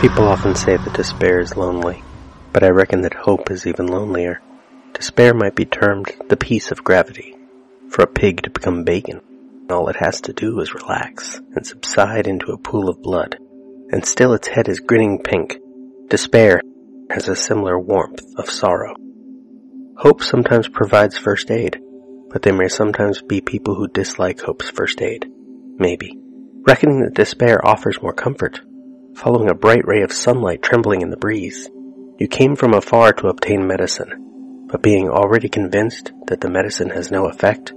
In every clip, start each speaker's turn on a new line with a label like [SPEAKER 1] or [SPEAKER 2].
[SPEAKER 1] People often say that despair is lonely, but I reckon that hope is even lonelier. Despair might be termed the peace of gravity. For a pig to become bacon, all it has to do is relax and subside into a pool of blood, and still its head is grinning pink. Despair has a similar warmth of sorrow. Hope sometimes provides first aid, but there may sometimes be people who dislike hope's first aid. Maybe. Reckoning that despair offers more comfort, following a bright ray of sunlight trembling in the breeze. You came from afar to obtain medicine, but being already convinced that the medicine has no effect,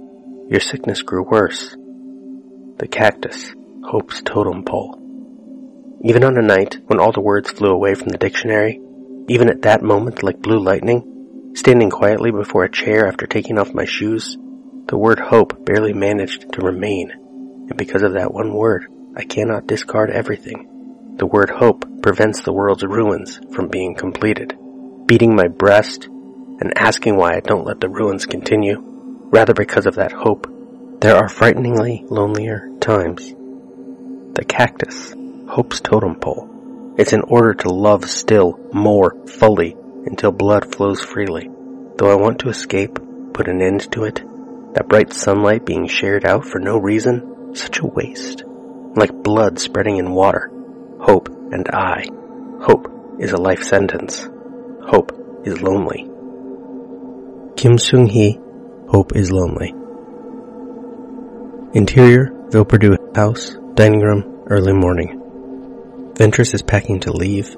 [SPEAKER 1] your sickness grew worse. The cactus, hope's totem pole. Even on a night when all the words flew away from the dictionary, even at that moment like blue lightning, standing quietly before a chair after taking off my shoes, the word hope barely managed to remain, and because of that one word, I cannot discard everything. The word hope prevents the world's ruins from being completed. Beating my breast and asking why I don't let the ruins continue, rather because of that hope, there are frighteningly lonelier times. The cactus, hope's totem pole. It's in order to love still more fully until blood flows freely. Though I want to escape, put an end to it, that bright sunlight being shared out for no reason, such a waste. Like blood spreading in water. Hope and I. Hope is a life sentence. Hope is lonely. Kim Sung Hee, Hope is Lonely. Interior, Villeperdue House, Dining Room, Early Morning. Ventress is packing to leave.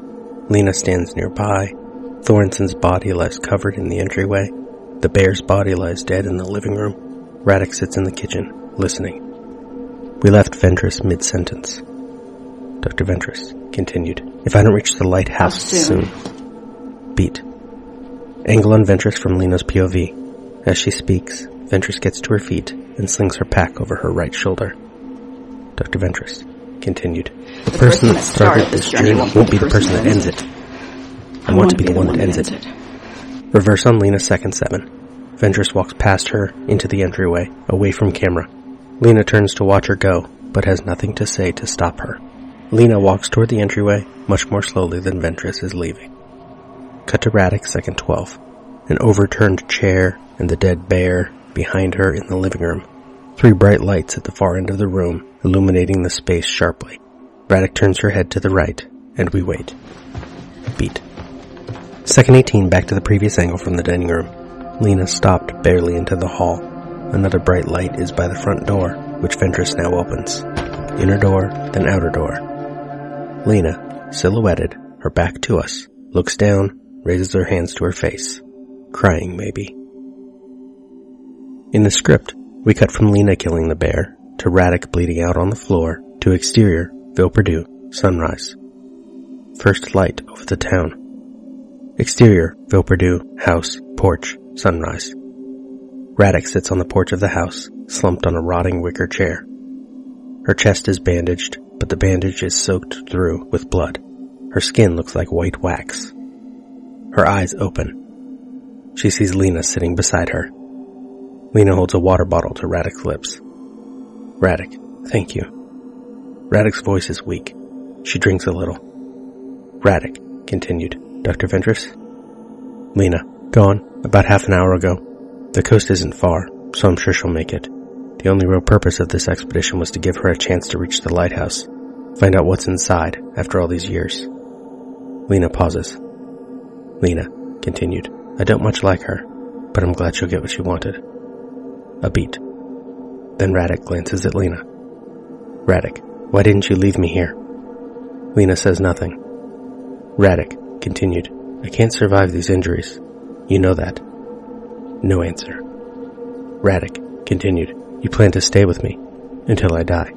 [SPEAKER 1] Lena stands nearby. Thorensen's body lies covered in the entryway. The bear's body lies dead in the living room. Radek sits in the kitchen, listening. We left Ventress mid-sentence. Dr. Ventress continued. If I don't reach the lighthouse
[SPEAKER 2] soon?
[SPEAKER 1] soon. Beat. Angle on Ventress from Lena's POV. As she speaks, Ventress gets to her feet and slings her pack over her right shoulder. Dr. Ventress continued. The, person that started this journey won't be the person that ends it. I want to be the one that ends it. Reverse on Lena second seven. Ventress walks past her into the entryway, away from camera. Lena turns to watch her go, but has nothing to say to stop her. Lena walks toward the entryway, much more slowly than Ventress is leaving. Cut to Radek second twelve. An overturned chair and the dead bear behind her in the living room. Three bright lights at the far end of the room, illuminating the space sharply. Radek turns her head to the right, and we wait. Beat. Second 18 back to the previous angle from the dining room. Lena stopped barely into the hall. Another bright light is by the front door, which Ventress now opens. Inner door, then outer door. Lena, silhouetted, her back to us, looks down, raises her hands to her face. Crying, maybe. In the script, we cut from Lena killing the bear, to Radek bleeding out on the floor, to exterior, Villeperdue, sunrise. First light over the town. Exterior, Villeperdue, house, porch, sunrise. Radek sits on the porch of the house, slumped on a rotting wicker chair. Her chest is bandaged, but the bandage is soaked through with blood. Her skin looks like white wax. Her eyes open. She sees Lena sitting beside her. Lena holds a water bottle to Radek's lips. Radek, thank you. Radek's voice is weak. She drinks a little. Radek, continued. Dr. Ventress? Lena, gone, about half an hour ago. The coast isn't far, so I'm sure she'll make it. The only real purpose of this expedition was to give her a chance to reach the lighthouse, find out what's inside after all these years. Lena pauses. Lena, continued. I don't much like her, but I'm glad she'll get what she wanted. A beat. Then Radek glances at Lena. Radek, why didn't you leave me here? Lena says nothing. Radek continued. I can't survive these injuries. You know that. No answer. Radek continued. You plan to stay with me until I die.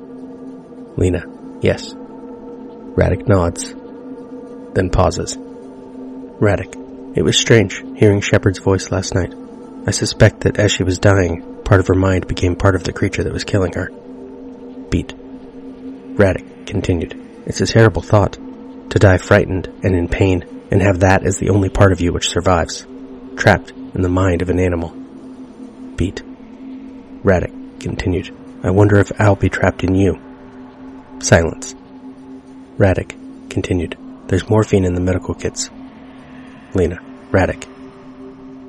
[SPEAKER 1] Lena, yes. Radek nods, then pauses. Radek, it was strange hearing Sheppard's voice last night. I suspect that as she was dying, part of her mind became part of the creature that was killing her. Beat. Radek continued. It's a terrible thought. To die frightened and in pain and have that as the only part of you which survives. trapped in the mind of an animal. Beat. Radek continued. I wonder if I'll be trapped in you. Silence. Radek continued. There's morphine in the medical kits. Lena. Radek.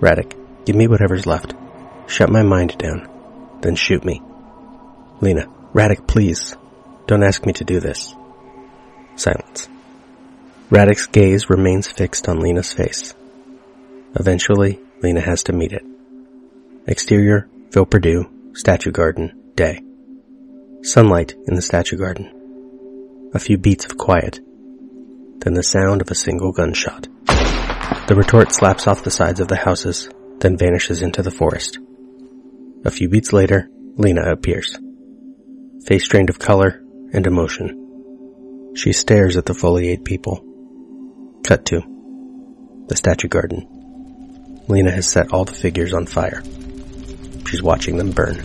[SPEAKER 1] Radek. Give me whatever's left. Shut my mind down. Then shoot me. Lena. Radek, please. Don't ask me to do this. Silence. Radek's gaze remains fixed on Lena's face. Eventually, Lena has to meet it. Exterior, Villeperdue, Statue Garden, day. Sunlight in the statue garden. A few beats of quiet. Then the sound of a single gunshot. The retort slaps off the sides of the houses, then vanishes into the forest. A few beats later, Lena appears. Face drained of color and emotion. She stares at the foliate people. Cut to. The statue garden. Lena has set all the figures on fire. She's watching them burn.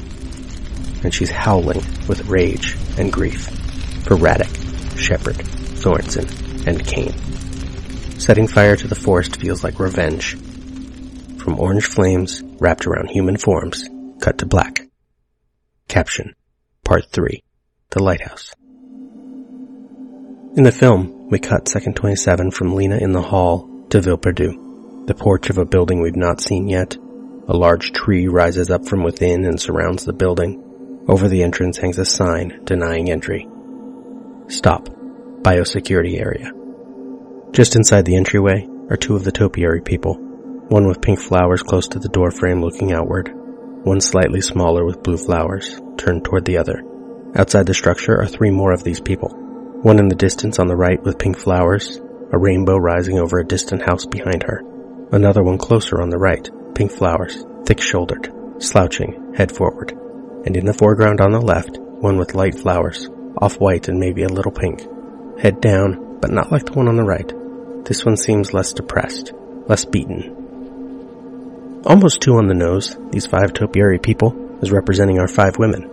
[SPEAKER 1] And she's howling with rage and grief for Radek, Sheppard, Thorensen, and Kane. Setting fire to the forest feels like revenge. From orange flames wrapped around human forms, cut to black. Caption. Part 3. The Lighthouse. In the film, we cut second 27 from Lena in the hall to Villeperdue, the porch of a building we've not seen yet. A large tree rises up from within and surrounds the building. Over the entrance hangs a sign denying entry. Stop. Biosecurity area. Just inside the entryway are two of the topiary people, one with pink flowers close to the doorframe looking outward, one slightly smaller with blue flowers, turned toward the other. Outside the structure are three more of these people. One in the distance on the right with pink flowers, a rainbow rising over a distant house behind her. Another one closer on the right, pink flowers, thick-shouldered, slouching, head forward. And in the foreground on the left, one with light flowers, off-white and maybe a little pink. Head down, but not like the one on the right. This one seems less depressed, less beaten. Almost two on the nose, these five topiary people, is representing our five women.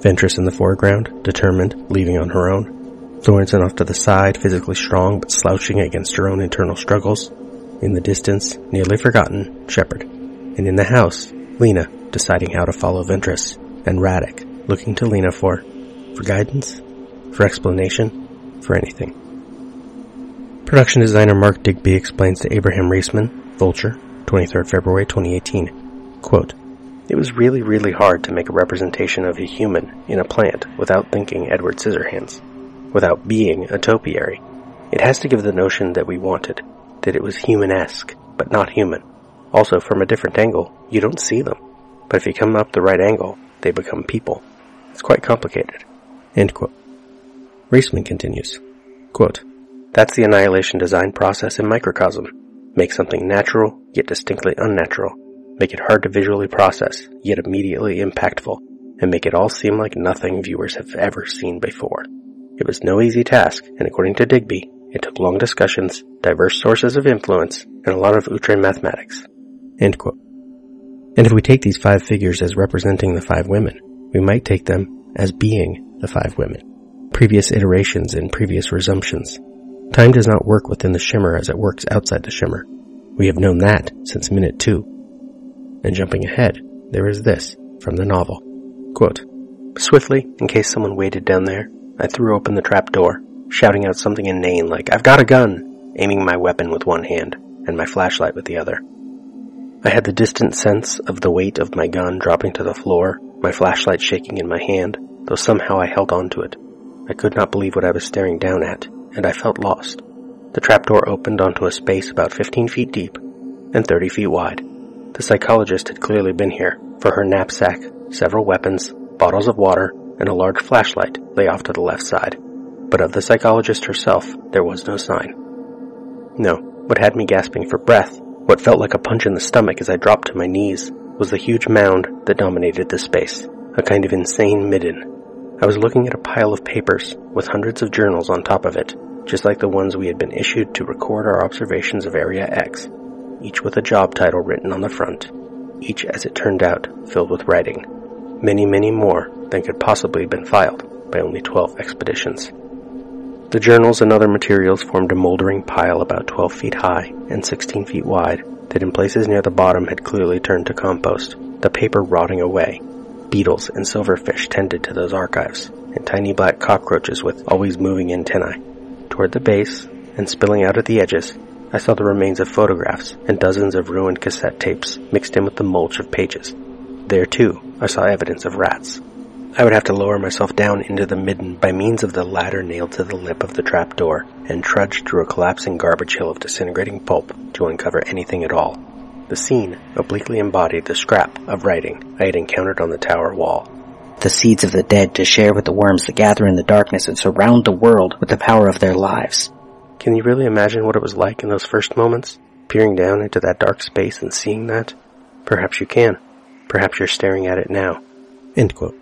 [SPEAKER 1] Ventress in the foreground, determined, leaving on her own. Thorensen off to the side, physically strong but slouching against her own internal struggles. In the distance, nearly forgotten, Sheppard. And in the house, Lena, deciding how to follow Ventress, and Radek, looking to Lena for, for guidance, for explanation, for anything. Production designer Mark Digby explains to Abraham Riesman, Vulture, 23rd February 2018, quote, It was really, really hard to make a representation of a human in a plant without thinking Edward Scissorhands, without being a topiary. It has to give the notion that we wanted, that it was human-esque, but not human. Also, from a different angle, you don't see them. But if you come up the right angle, they become people. It's quite complicated. End quote. Riesman continues, quote, that's the annihilation design process in microcosm. Make something natural, yet distinctly unnatural. Make it hard to visually process, yet immediately impactful. And make it all seem like nothing viewers have ever seen before. It was no easy task, and according to Digby, it took long discussions, diverse sources of influence, and a lot of outre mathematics. And if we take these five figures as representing the five women, we might take them as being the five women. Previous iterations and previous resumptions, Time does not work within the shimmer as it works outside the shimmer. We have known that since minute two. And jumping ahead, there is this from the novel. Quote, Swiftly, in case someone waited down there, I threw open the trap door, shouting out something inane like, I've got a gun, aiming my weapon with one hand and my flashlight with the other. I had the distant sense of the weight of my gun dropping to the floor, my flashlight shaking in my hand, though somehow I held on to it. I could not believe what I was staring down at, and I felt lost. The trapdoor opened onto a space about 15 feet deep and 30 feet wide. The psychologist had clearly been here, for her knapsack, several weapons, bottles of water, and a large flashlight lay off to the left side. But of the psychologist herself, there was no sign. No, what had me gasping for breath, what felt like a punch in the stomach as I dropped to my knees, was the huge mound that dominated the space, a kind of insane midden I was looking at a pile of papers with hundreds of journals on top of it, just like the ones we had been issued to record our observations of Area X, each with a job title written on the front, each as it turned out filled with writing. Many, many more than could possibly have been filed by only 12 expeditions. The journals and other materials formed a moldering pile about 12 feet high and 16 feet wide that in places near the bottom had clearly turned to compost, the paper rotting away. Beetles and silverfish tended to those archives, and tiny black cockroaches with always moving antennae. Toward the base, and spilling out at the edges, I saw the remains of photographs and dozens of ruined cassette tapes mixed in with the mulch of pages. There too, I saw evidence of rats. I would have to lower myself down into the midden by means of the ladder nailed to the lip of the trap door and trudge through a collapsing garbage hill of disintegrating pulp to uncover anything at all. The scene obliquely embodied the scrap of writing I had encountered on the tower wall.
[SPEAKER 3] The seeds of the dead to share with the worms that gather in the darkness and surround the world with the power of their lives.
[SPEAKER 1] Can you really imagine what it was like in those first moments? Peering down into that dark space and seeing that? Perhaps you can. Perhaps you're staring at it now. End quote.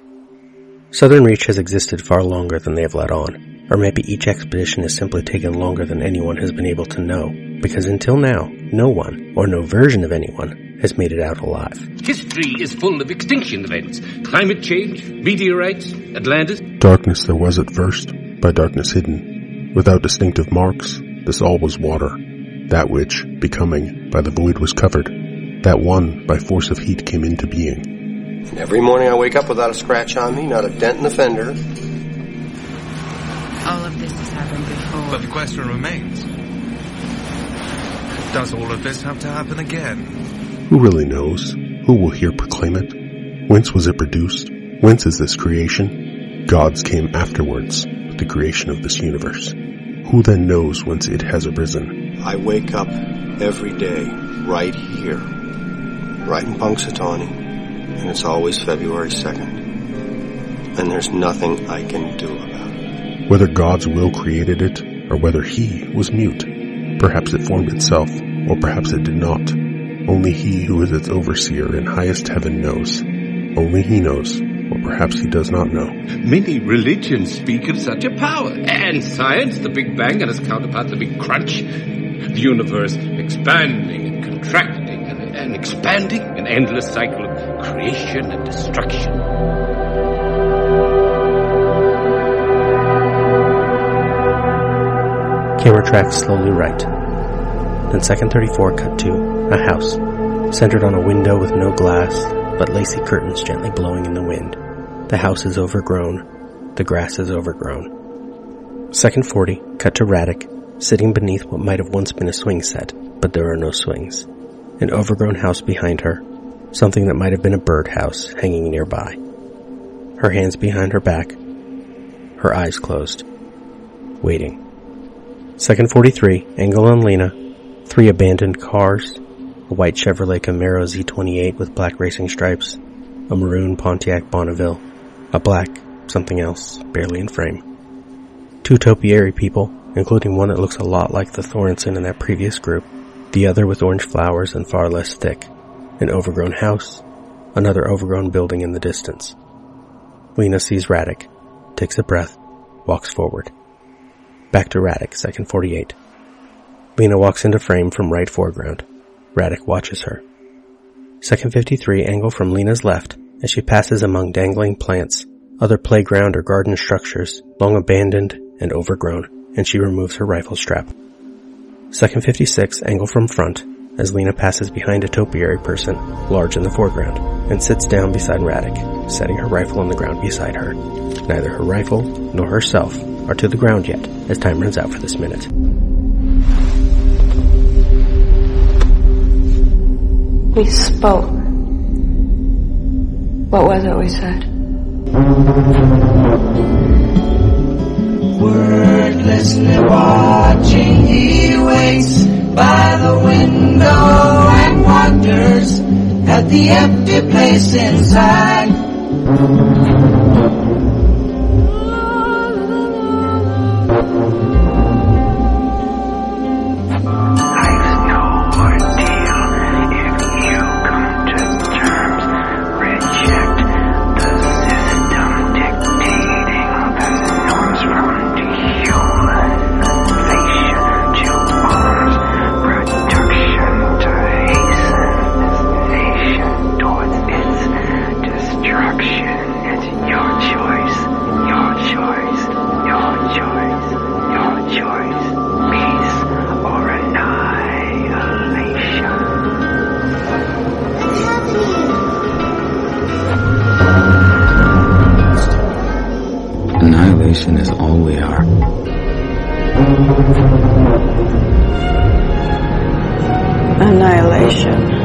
[SPEAKER 1] Southern Reach has existed far longer than they have let on, or maybe each expedition has simply taken longer than anyone has been able to know, because until now, no one, or no version of anyone, has made it out alive.
[SPEAKER 4] History is full of extinction events. Climate change, meteorites, Atlantis.
[SPEAKER 5] Darkness there was at first, by darkness hidden. Without distinctive marks, this all was water. That which, becoming, by the void was covered. That one, by force of heat, came into being.
[SPEAKER 6] And every morning I wake up without a scratch on me, not a dent in the fender.
[SPEAKER 7] All of this has happened before.
[SPEAKER 8] But the question remains. Does all of this have to happen again?
[SPEAKER 5] Who really knows? Who will here proclaim it? Whence was it produced? Whence is this creation? Gods came afterwards, with the creation of this universe. Who then knows whence it has arisen?
[SPEAKER 6] I wake up every day right here, right in Punxsutawney, and it's always February 2nd. And there's nothing I can do about it.
[SPEAKER 5] Whether God's will created it, or whether He was mute. Perhaps it formed itself, or perhaps it did not. Only He who is its overseer in highest heaven knows. Only He knows, or perhaps He does not know.
[SPEAKER 4] Many religions speak of such a power. And science, the Big Bang and its counterpart, the Big Crunch. The universe expanding and contracting and, and expanding. An endless cycle of creation and destruction.
[SPEAKER 1] Camera tracks slowly right. Then second 34 cut to a house, centered on a window with no glass, but lacy curtains gently blowing in the wind. The house is overgrown. The grass is overgrown. Second 40 cut to Radek, sitting beneath what might have once been a swing set, but there are no swings. An overgrown house behind her, something that might have been a birdhouse hanging nearby. Her hands behind her back, her eyes closed, waiting. Second 43, Engel and Lena, three abandoned cars, a white Chevrolet Camaro Z28 with black racing stripes, a maroon Pontiac Bonneville, a black something else, barely in frame. Two topiary people, including one that looks a lot like the Thorensen in that previous group, the other with orange flowers and far less thick, an overgrown house, another overgrown building in the distance. Lena sees Radek, takes a breath, walks forward. Back to Radek, second 48. Lena walks into frame from right foreground. Radek watches her. Second 53 angle from Lena's left as she passes among dangling plants, other playground or garden structures, long abandoned and overgrown, and she removes her rifle strap. Second 56 angle from front as Lena passes behind a topiary person, large in the foreground, and sits down beside Radek, setting her rifle on the ground beside her. Neither her rifle nor herself are to the ground yet, as time runs out for this minute.
[SPEAKER 9] We spoke. What was it we said?
[SPEAKER 10] Wordlessly watching, the empty place inside.
[SPEAKER 9] Annihilation.